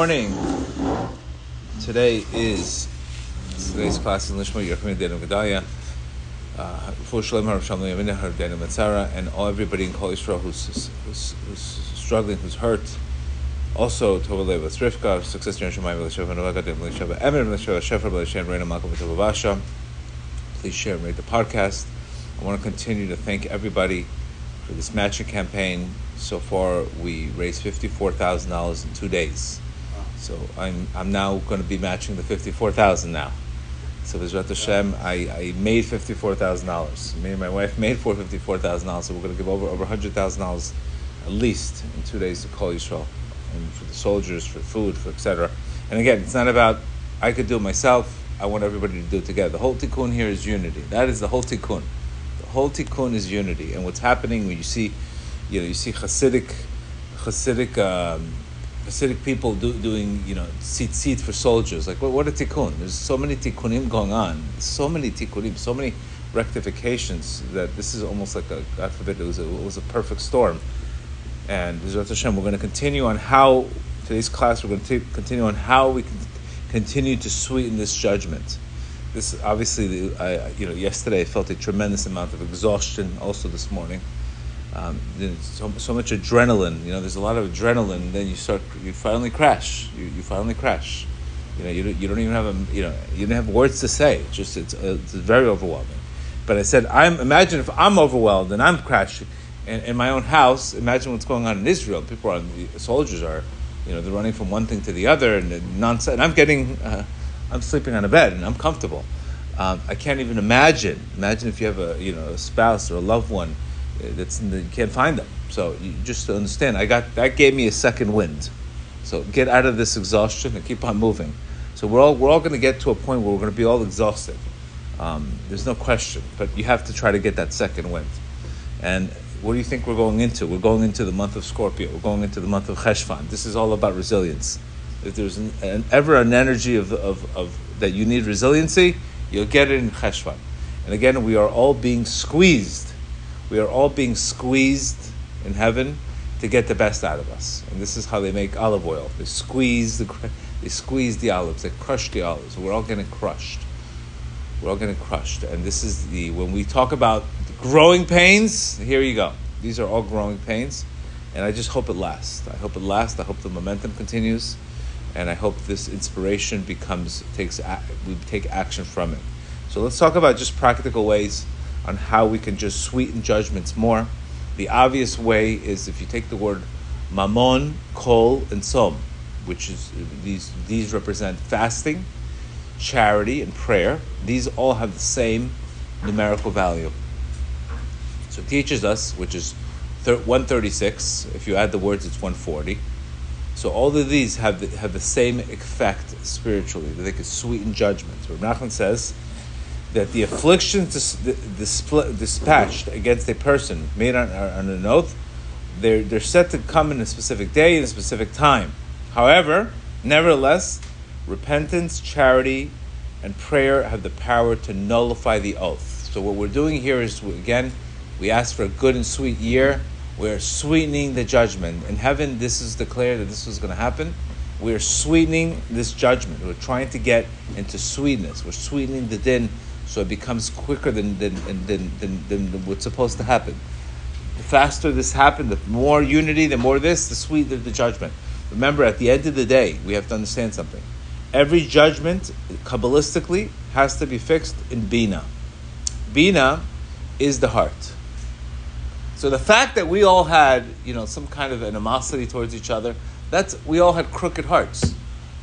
morning. Today is today's class in Lishma Yerchim Denu Gedaya. Uh, for Shalom Har Shalom Yaminah Har Denu Metzara and all everybody in Kol Yisrael who's, who's, who's struggling, who's hurt. Also, Tovale with Rivka, success generation Shemayim L'Sheva Novaga Dem L'Sheva Emer L'Sheva Shefer L'Shem Reina Malcolm V'Tovavasha. Please share and rate the podcast. I want to continue to thank everybody for this matching campaign. So far, we raised fifty-four thousand dollars in two days. So I'm I'm now going to be matching the fifty four thousand now. So Bezrat Hashem, I, I made fifty four thousand dollars. Me and my wife made for fifty four thousand dollars. So we're going to give over over hundred thousand dollars at least in two days to Kol Yisrael and for the soldiers, for food, for etc. And again, it's not about I could do it myself. I want everybody to do it together. The whole tikkun here is unity. That is the whole tikkun. The whole tikkun is unity. And what's happening when you see, you know, you see Hasidic, Hasidic. Um, Hasidic people do, doing, you know, seat for soldiers. Like, what, what a tikkun? There's so many tikkunim going on. So many tikkunim, so many rectifications that this is almost like a, God forbid, it was a, it was a perfect storm. And Bezrat Hashem, we're going to continue on how, today's class, we're going to t- continue on how we can continue to sweeten this judgment. This, obviously, I, you know, yesterday I felt a tremendous amount of exhaustion, also this morning. Um, so, so much adrenaline. You know, there's a lot of adrenaline. Then you start, you finally crash. You, you finally crash. You know, you don't, you don't even have a, you know, you don't have words to say. It's just it's, uh, it's very overwhelming. But I said, I'm imagine if I'm overwhelmed and I'm crashing in, in my own house. Imagine what's going on in Israel. People are, the soldiers are, you know, they're running from one thing to the other and nonsense. And I'm getting, uh, I'm sleeping on a bed and I'm comfortable. Um, I can't even imagine. Imagine if you have a, you know, a spouse or a loved one that's you can't find them. So you just to understand, I got that gave me a second wind. So get out of this exhaustion and keep on moving. So we're all we're all going to get to a point where we're going to be all exhausted. Um, there's no question, but you have to try to get that second wind. And what do you think we're going into? We're going into the month of Scorpio. We're going into the month of Cheshvan. This is all about resilience. If there's an, an, ever an energy of, of, of that you need resiliency, you'll get it in Cheshvan. And again, we are all being squeezed we are all being squeezed in heaven to get the best out of us. And this is how they make olive oil. They squeeze the they squeeze the olives, they crush the olives. We're all getting crushed. We're all getting crushed. And this is the when we talk about growing pains, here you go. These are all growing pains. And I just hope it lasts. I hope it lasts. I hope the momentum continues. And I hope this inspiration becomes takes we take action from it. So let's talk about just practical ways on how we can just sweeten judgments more. The obvious way is if you take the word mammon, kol, and tzom, which is these these represent fasting, charity, and prayer. These all have the same numerical value. So it teaches us, which is 136. If you add the words, it's 140. So all of these have the, have the same effect spiritually, that they can sweeten judgments. Rav Nachman says that the afflictions dis- dis- dispatched against a person made on, on an oath, they're, they're set to come in a specific day, in a specific time. However, nevertheless, repentance, charity, and prayer have the power to nullify the oath. So what we're doing here is, again, we ask for a good and sweet year. We're sweetening the judgment. In heaven, this is declared that this was going to happen. We're sweetening this judgment. We're trying to get into sweetness. We're sweetening the din so it becomes quicker than, than, than, than, than what's supposed to happen. The faster this happens, the more unity, the more this, the sweeter the judgment. Remember, at the end of the day, we have to understand something. Every judgment, Kabbalistically, has to be fixed in Bina. Bina is the heart. So the fact that we all had, you know, some kind of animosity towards each other, that's we all had crooked hearts.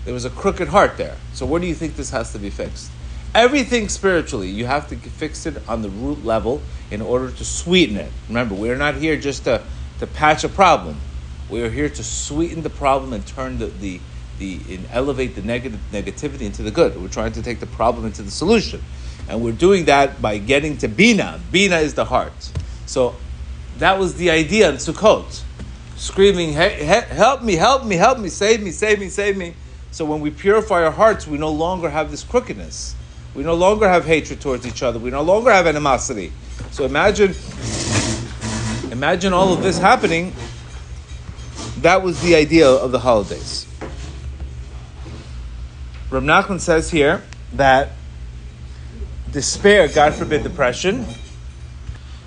There was a crooked heart there. So where do you think this has to be fixed? Everything spiritually, you have to fix it on the root level in order to sweeten it. Remember, we're not here just to, to patch a problem. We are here to sweeten the problem and turn the, the, the and elevate the negative negativity into the good. We're trying to take the problem into the solution. And we're doing that by getting to Bina. Bina is the heart. So that was the idea in Sukkot. Screaming, hey, help me, help me, help me, save me, save me, save me. So when we purify our hearts, we no longer have this crookedness. We no longer have hatred towards each other. We no longer have animosity. So imagine, imagine all of this happening. That was the idea of the holidays. Rav Nachman says here that despair, God forbid, depression.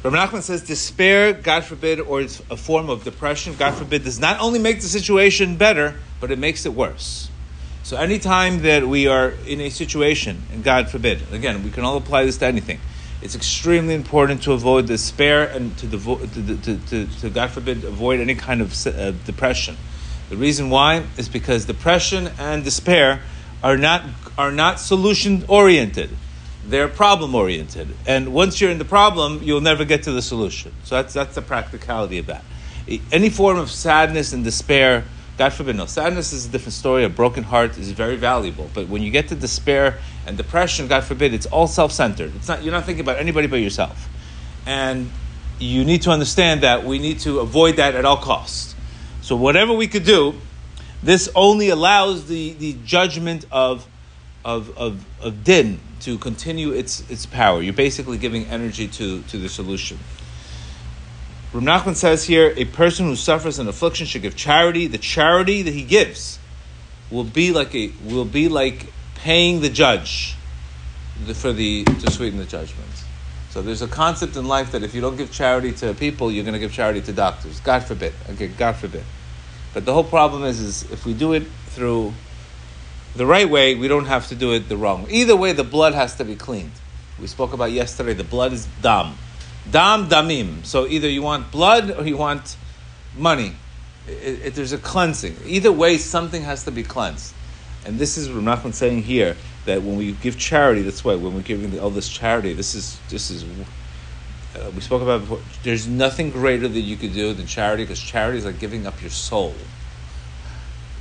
Rav Nachman says despair, God forbid, or it's a form of depression, God forbid, does not only make the situation better, but it makes it worse. So anytime that we are in a situation, and God forbid, again, we can all apply this to anything, it's extremely important to avoid despair and to, devo- to, to, to, to, God forbid, avoid any kind of uh, depression. The reason why is because depression and despair are not, are not solution oriented. They're problem oriented. And once you're in the problem, you'll never get to the solution. So that's, that's the practicality of that. Any form of sadness and despair God forbid, no. Sadness is a different story. A broken heart is very valuable. But when you get to despair and depression, God forbid, it's all self-centered. It's not you're not thinking about anybody but yourself. And you need to understand that we need to avoid that at all costs. So whatever we could do, this only allows the, the judgment of, of, of, of din to continue its, its power. You're basically giving energy to, to the solution. Rav Nachman says here, a person who suffers an affliction should give charity. The charity that he gives will be like a will be like paying the judge for the to sweeten the judgment. So there's a concept in life that if you don't give charity to people, you're going to give charity to doctors. God forbid. Okay, God forbid. But the whole problem is, is if we do it through the right way, we don't have to do it the wrong. Either way, the blood has to be cleaned. We spoke about yesterday. The blood is dam. Dam damim. So either you want blood or you want money. It, it, there's a cleansing. Either way, something has to be cleansed. And this is what Nachman saying here that when we give charity, that's why when we're giving the, this charity, this is this is. Uh, we spoke about before. There's nothing greater that you could do than charity because charity is like giving up your soul.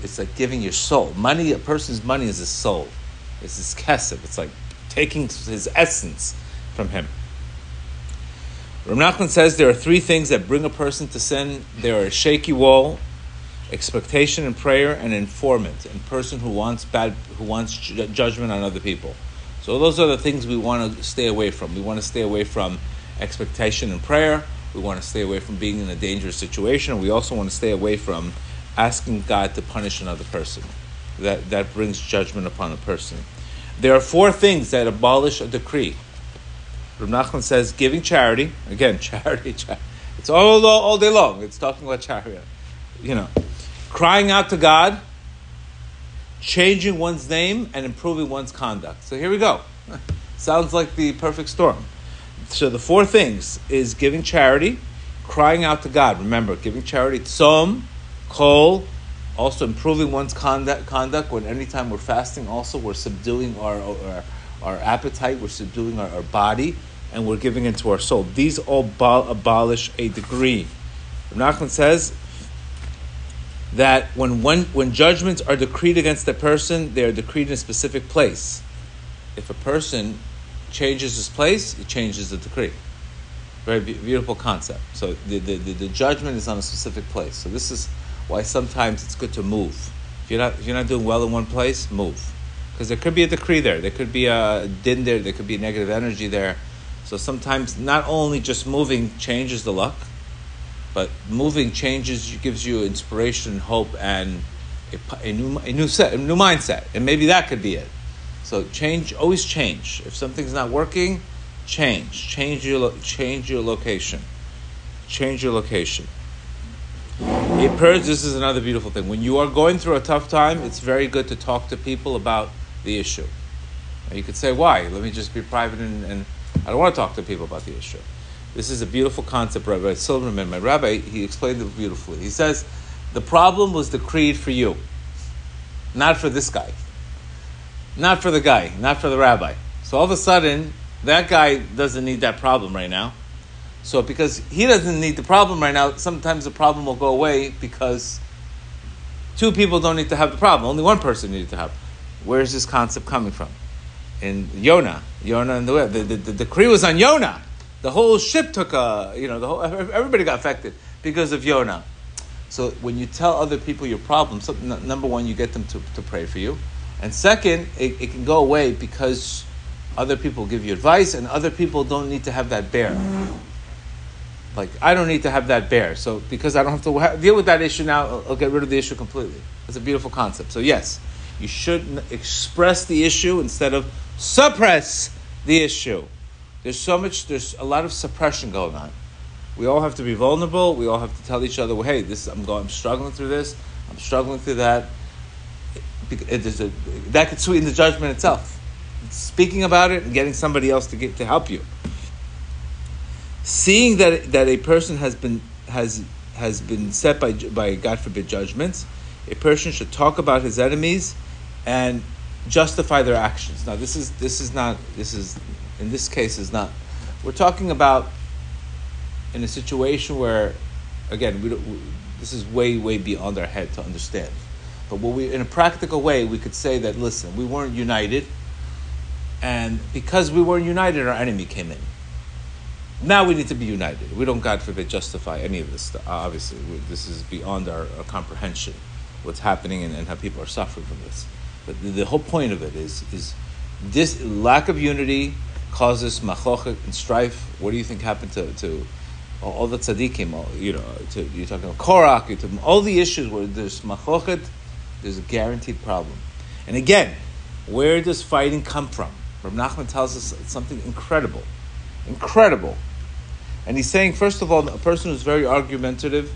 It's like giving your soul. Money, a person's money is his soul. It's his kesef. It's like taking his essence from him. Rav Nachman says there are three things that bring a person to sin. There are a shaky wall, expectation and prayer, and informant, and person who wants bad, who wants ju- judgment on other people. So those are the things we want to stay away from. We want to stay away from expectation and prayer. We want to stay away from being in a dangerous situation. We also want to stay away from asking God to punish another person. That that brings judgment upon a person. There are four things that abolish a decree. Rav Nachman says giving charity again, charity, charity. It's all all day long. It's talking about charity. You know, crying out to God, changing one's name, and improving one's conduct. So here we go. Sounds like the perfect storm. So the four things is giving charity, crying out to God. Remember, giving charity, tzom, kol, also improving one's conduct. Conduct when anytime we're fasting, also we're subduing our, our our appetite, we're subduing our, our body, and we're giving into our soul. These all bo- abolish a degree. Nachman says that when, when, when judgments are decreed against a person, they are decreed in a specific place. If a person changes his place, it changes the decree. Very beautiful concept. So the, the, the, the, judgment is on a specific place. So this is why sometimes it's good to move. If you're not, if you're not doing well in one place, move because there could be a decree there, there could be a din there, there could be negative energy there. So sometimes not only just moving changes the luck, but moving changes gives you inspiration, hope, and a, a, new a new set, a new mindset, and maybe that could be it. So change, always change. If something's not working, change, change your change your location, change your location. It purges. This is another beautiful thing. When you are going through a tough time, it's very good to talk to people about the issue. You could say, why? Let me just be private and, and, I don't want to talk to people about the issue. This is a beautiful concept, Rabbi Silverman. My rabbi, he explained it beautifully. He says, the problem was decreed for you, not for this guy, not for the guy, not for the rabbi. So all of a sudden, that guy doesn't need that problem right now. So because he doesn't need the problem right now, sometimes the problem will go away because two people don't need to have the problem. Only one person needed to have. Where is this concept coming from? In Yonah, Yonah and the the, the, the decree was on Yonah. The whole ship took a, you know, the whole, everybody got affected because of Yonah. So when you tell other people your problem, so, n- number one, you get them to, to pray for you. And second, it, it can go away because other people give you advice and other people don't need to have that bear. Like, I don't need to have that bear. So because I don't have to deal with that issue now, I'll, I'll get rid of the issue completely. It's a beautiful concept. So yes, You should express the issue instead of suppress the issue. There's so much, there's a lot of suppression going on. We all have to be vulnerable. We all have to tell each other, well, hey, this I'm going, I'm struggling through this. I'm struggling through that. It, it, a, that could sweeten the judgment itself. Speaking about it and getting somebody else to get to help you. Seeing that that a person has been has has been set by by God forbid judgments, a person should talk about his enemies and justify their actions. Now, this is this is not this is in this case is not. We're talking about in a situation where, again, we, we this is way way beyond our head to understand. But what we, in a practical way, we could say that listen, we weren't united, and because we weren't united, our enemy came in. Now we need to be united. We don't, God forbid, justify any of this. Obviously, this is beyond our, our comprehension. What's happening and, and how people are suffering from this. But the, the whole point of it is is this lack of unity causes machloket and strife. What do you think happened to, to all the tzaddikim? All, you know, to, you're talking about Korach, to, all the issues where there's machloket, there's a guaranteed problem. And again, where does fighting come from? Rav Nachman tells us something incredible, incredible. And he's saying, first of all, a person who's very argumentative,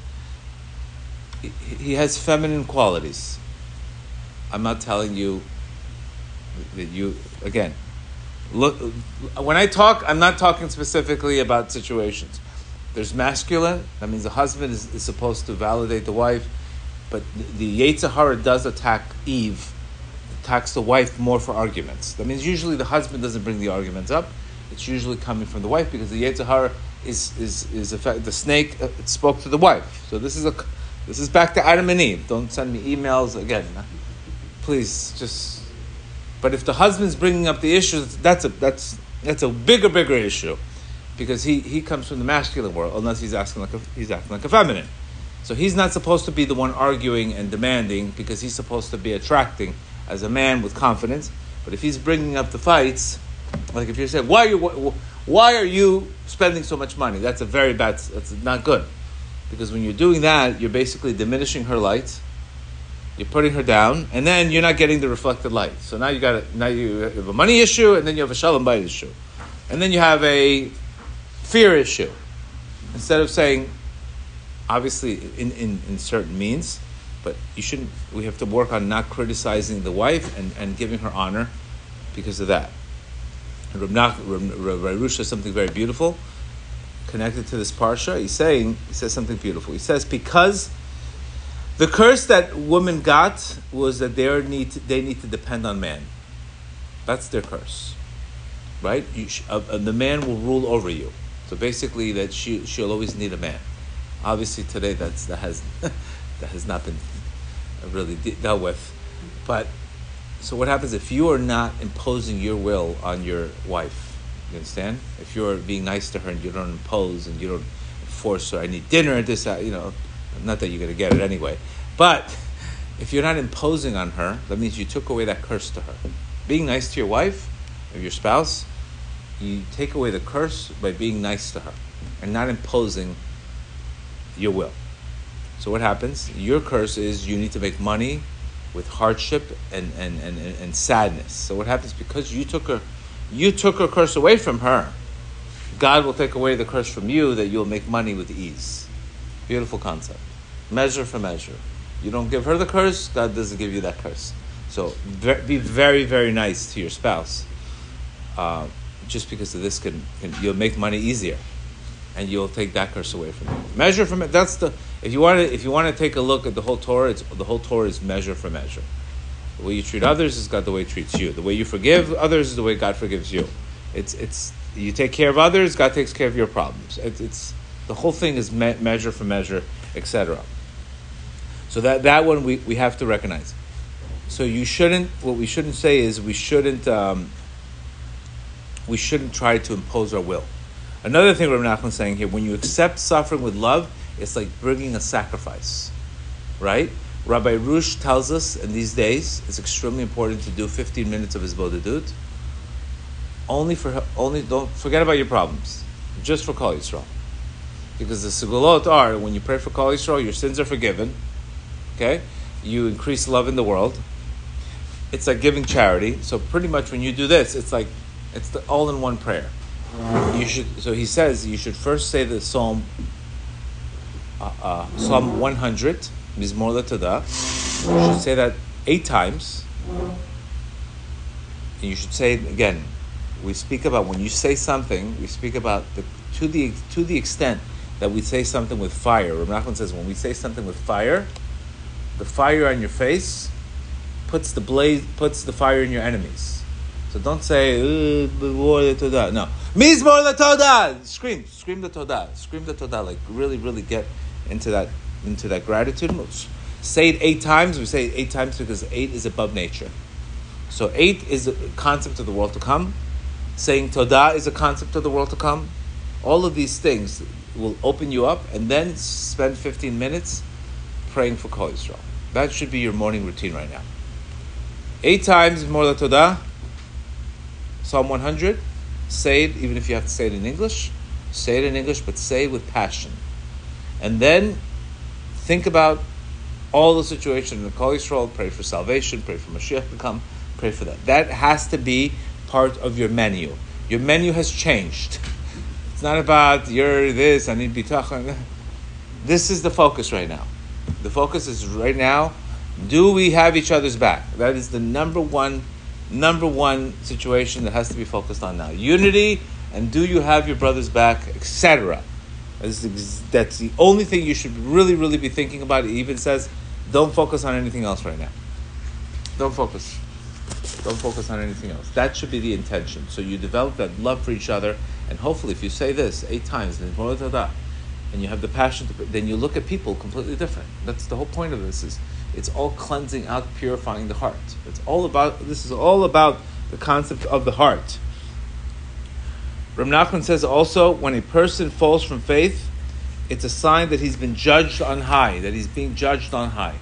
he has feminine qualities. I'm not telling you that you again. Look, when I talk, I'm not talking specifically about situations. There's masculine. That means the husband is, is supposed to validate the wife, but the, the Yetzer Hara does attack Eve, attacks the wife more for arguments. That means usually the husband doesn't bring the arguments up. It's usually coming from the wife because the Yetzer Hara is is is effect, the snake uh, spoke to the wife. So this is a this is back to Adam and Eve. Don't send me emails again please just. But if the husband's bringing up the issue, that's a that's that's a bigger bigger issue, because he, he comes from the masculine world, unless he's asking like a, he's acting like a feminine. So he's not supposed to be the one arguing and demanding because he's supposed to be attracting as a man with confidence. But if he's bringing up the fights, like if you're saying why are you why are you spending so much money? That's a very bad. That's not good, because when you're doing that, you're basically diminishing her light you're putting her down, and then you're not getting the reflected light. So now you got a, now you have a money issue, and then you have a shalom bayit issue, and then you have a fear issue. Instead of saying, obviously in, in, in certain means, but you shouldn't. We have to work on not criticizing the wife and, and giving her honor because of that. Rav Arush says something very beautiful connected to this parsha. He's saying he says something beautiful. He says because the curse that women got was that they need to, they need to depend on man. That's their curse, right? You, uh, uh, the man will rule over you. So basically, that she she'll always need a man. Obviously, today that's that has that has not been really de- dealt with. But so what happens if you are not imposing your will on your wife? You understand? If you're being nice to her and you don't impose and you don't force her, I need dinner this, you know, not that you're going to get it anyway. But if you're not imposing on her, that means you took away that curse to her. Being nice to your wife or your spouse, you take away the curse by being nice to her and not imposing your will. So what happens? Your curse is you need to make money with hardship and, and, and, and sadness. So what happens because you took her you took her curse away from her, God will take away the curse from you that you'll make money with ease. Beautiful concept. Measure for measure. You don't give her the curse, God doesn't give you that curse. So be very, very nice to your spouse. Uh, just because of this, can, can, you'll make money easier, and you'll take that curse away from you. Measure from it. That's the if you want to if you want to take a look at the whole Torah, it's the whole Torah is measure for measure. The way you treat others is God the way He treats you. The way you forgive others is the way God forgives you. It's it's you take care of others, God takes care of your problems. It's, it's the whole thing is me- measure for measure, etc. So that, that one we, we have to recognize. So you shouldn't, what we shouldn't say is we shouldn't, um, we shouldn't try to impose our will. Another thing Rabbi Nachman is saying here, when you accept suffering with love, it's like bringing a sacrifice, right? Rav Arush tells us in these days it's extremely important to do 15 minutes of hisbodedut. Only for only don't forget about your problems, just for Kol Yisrael, because the segulot are when you pray for Kol Yisrael, your sins are forgiven, Okay? You increase love in the world. it's like giving charity. So pretty much when you do this, it's like it's the all in one prayer. You should. So he says you should first say the psalm. Uh, uh, psalm one hundred, Mizmor Todah. You should say that eight times. And you should say it again. We speak about when you say something. We speak about the to the to the extent that we say something with fire. Rav Nachman says when we say something with fire, the fire on your face puts the blaze puts the fire in your enemies. So don't say uh, the todah. No, mizmor the todah. Scream, scream the todah. Scream the todah. Like really, really get into that into that gratitude. Say it eight times. We say it eight times because eight is above nature. So eight is a concept of the world to come. Saying todah is a concept of the world to come. All of these things will open you up, and then spend 15 minutes praying for Kol Yisrael. That should be your morning routine right now. Eight times more la Todah. Psalm 100. Say it, even if you have to say it in English. Say it in English, but say it with passion. And then think about all the situation in the Kol Yisrael. Pray for salvation. Pray for Mashiach to come. Pray for that. That has to be part of your menu. Your menu has changed. It's not about you're this, I need bitachon. This is the focus right now. The focus is right now, do we have each other's back? That is the number one, number one situation that has to be focused on now. Unity and do you have your brother's back, etc. That's the only thing you should really, really be thinking about. It even says, don't focus on anything else right now. Don't focus. Don't focus on anything else. That should be the intention. So you develop that love for each other, and hopefully, if you say this eight times, and you have the passion, to, then you look at people completely different. That's the whole point of this. Is it's all cleansing out, purifying the heart. It's all about. This is all about the concept of the heart. Rav Nachman says also, when a person falls from faith, it's a sign that he's been judged on high, that he's being judged on high,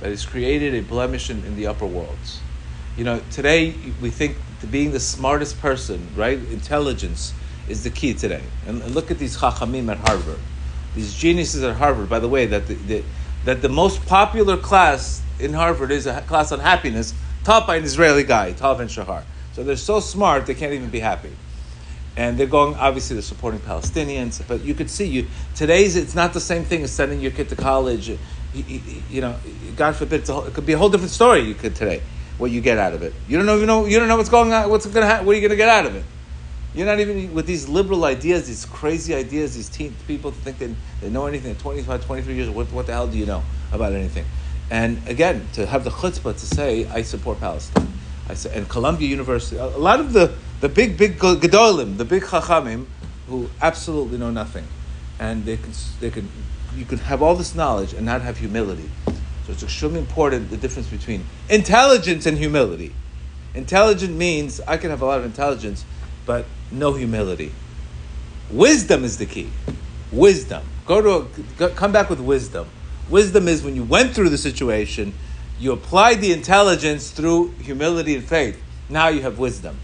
that he's created a blemish in, in the upper worlds you know, today we think to being the smartest person, right? Intelligence is the key today. And, look at these chachamim at Harvard, these geniuses at Harvard. By the way, that the, the, that the most popular class in Harvard is a class on happiness taught by an Israeli guy, Tal Ben Shahar. So they're so smart they can't even be happy. And they're going, obviously, they're supporting Palestinians. But you could see, you today's it's not the same thing as sending your kid to college. You, you, you know, God forbid, it could be a whole different story. You could today what you get out of it. You don't know, you know, you don't know what's going on. What's going to happen? What are you going to get out of it? You're not even with these liberal ideas, these crazy ideas, these teen people think they, they know anything at 25, 23 years. What, what the hell do you know about anything? And again, to have the chutzpah to say, I support Palestine. I say, and Columbia University, a lot of the, the big, big gedolim, the big chachamim, who absolutely know nothing. And they can, they can, you can have all this knowledge and not have humility. So it's extremely important the difference between intelligence and humility. Intelligent means I can have a lot of intelligence, but no humility. Wisdom is the key. Wisdom. Go to a, go, come back with wisdom. Wisdom is when you went through the situation, you applied the intelligence through humility and faith. Now you have wisdom.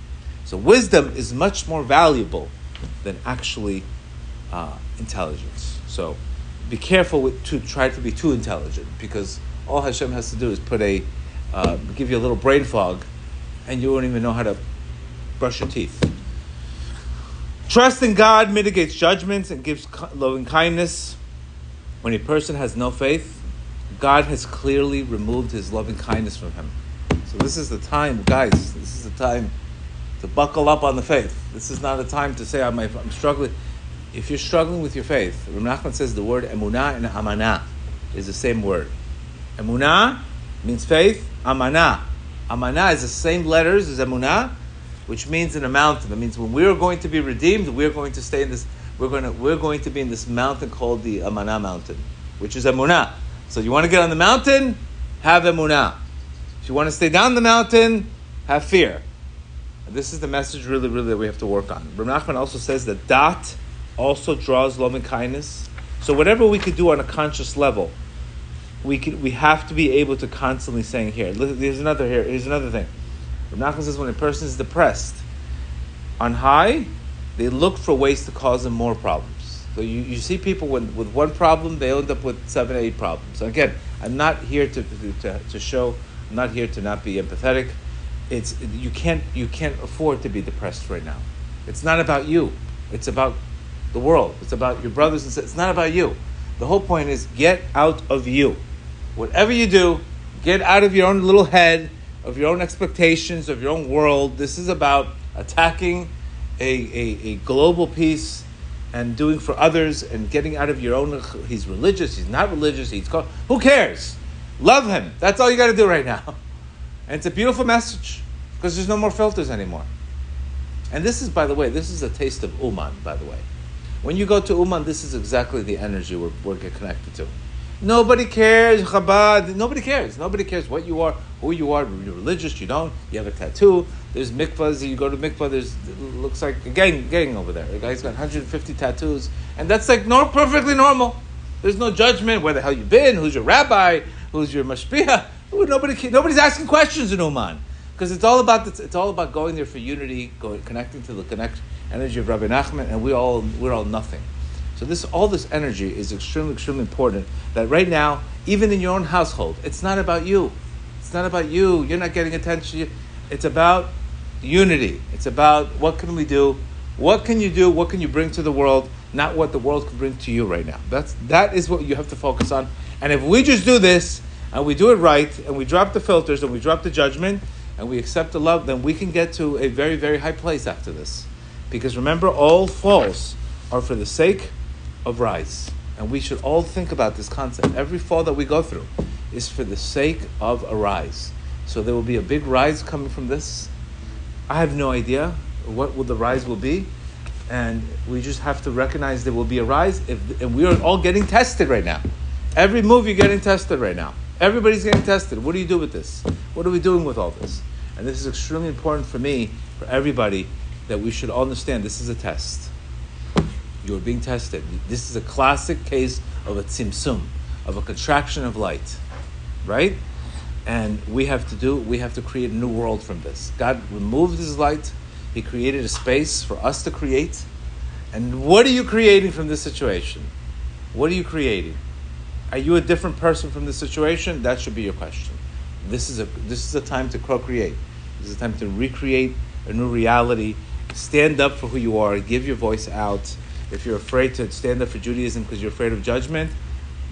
So wisdom is much more valuable than actually uh, intelligence. So be careful with, to try to be too intelligent because all Hashem has to do is put a, uh, give you a little brain fog, and you won't even know how to brush your teeth. Trust in God mitigates judgments and gives loving kindness. When a person has no faith, God has clearly removed his loving kindness from him. So this is the time, guys. This is the time to buckle up on the faith. This is not a time to say I'm, I'm struggling. If you're struggling with your faith, Rav Nachman says the word emunah and amana is the same word. Emunah means faith. Amana. Amana is the same letters as emunah, which means in a mountain. That means when we are going to be redeemed, we're going to stay in this. We're going to we're going to be in this mountain called the Amana mountain, which is emunah. So you want to get on the mountain, have emunah. If you want to stay down the mountain, have fear. And this is the message really, really that we have to work on. Rav Nachman also says that dat also draws loving kindness. So whatever we could do on a conscious level we can, we have to be able to constantly saying here. Look, here's another here. Here's another thing. Rav Nachman says when a person is depressed, on high, they look for ways to cause them more problems. So you, you see people when, with one problem, they end up with seven, eight problems. So again, I'm not here to, to, to show I'm not here to not be empathetic. It's you can't you can't afford to be depressed right now. It's not about you. It's about the world. It's about your brothers and sisters. It's not about you. The whole point is get out of you. Whatever you do, get out of your own little head, of your own expectations, of your own world. This is about attacking a, a, a global peace and doing for others and getting out of your own. He's religious. He's not religious. He's called. Who cares? Love him. That's all you got to do right now. And it's a beautiful message because there's no more filters anymore. And this is, by the way, this is a taste of Uman, by the way. When you go to Uman, this is exactly the energy we're, we're connected to. Nobody cares, Chabad. Nobody cares. Nobody cares what you are, who you are. You're religious, you don't. You have a tattoo. There's mikvahs. You go to mikvah. There's looks like a gang, gang over there. The guy's got 150 tattoos, and that's like no, perfectly normal. There's no judgment where the hell you been, who's your rabbi, who's your mashpia. Nobody, nobody's asking questions in Uman because it's all about this, it's all about going there for unity, going connecting to the connect energy of Rabbi Nachman, and we all we're all nothing. This all this energy is extremely extremely important. That right now, even in your own household, it's not about you. It's not about you. You're not getting attention. It's about unity. It's about what can we do? What can you do? What can you bring to the world? Not what the world can bring to you right now. That's that is what you have to focus on. And if we just do this and we do it right and we drop the filters and we drop the judgment and we accept the love, then we can get to a very, very high place after this. Because remember, all falls are for the sake of rise. And we should all think about this concept. Every fall that we go through is for the sake of a rise. So there will be a big rise coming from this. I have no idea what will the rise will be. And we just have to recognize there will be a rise. If, and we are all getting tested right now. Every move you're getting tested right now. Everybody's getting tested. What do you do with this? What are we doing with all this? And this is extremely important for me, for everybody, that we should all understand this is a test. You're being tested. This is a classic case of a tzimtzum, of a contraction of light. Right? And we have to do, we have to create a new world from this. God removed his light, he created a space for us to create. And what are you creating from this situation? What are you creating? Are you a different person from the situation? That should be your question. This is a this is a time to co-create. This is a time to recreate a new reality. Stand up for who you are. Give your voice out. If you're afraid to stand up for Judaism because you're afraid of judgment,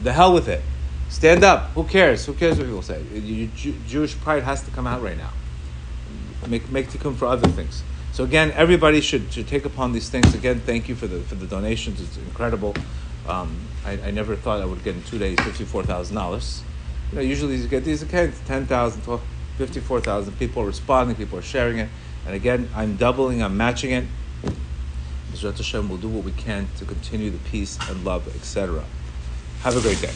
the hell with it. Stand up. Who cares? Who cares what people say? Your Jewish pride has to come out right now. Make make tikkun for other things. So again, everybody should, should take upon these things. Again, thank you for the for the donations. It's incredible. Um, I, I, never thought I would get in two days fifty four thousand dollars. You know, usually you get these accounts, 10,000, 54,000 people are responding, people are sharing it. And again, I'm doubling, I'm matching it. Hashem will do what we can to continue the peace and love, etc. Have a great day.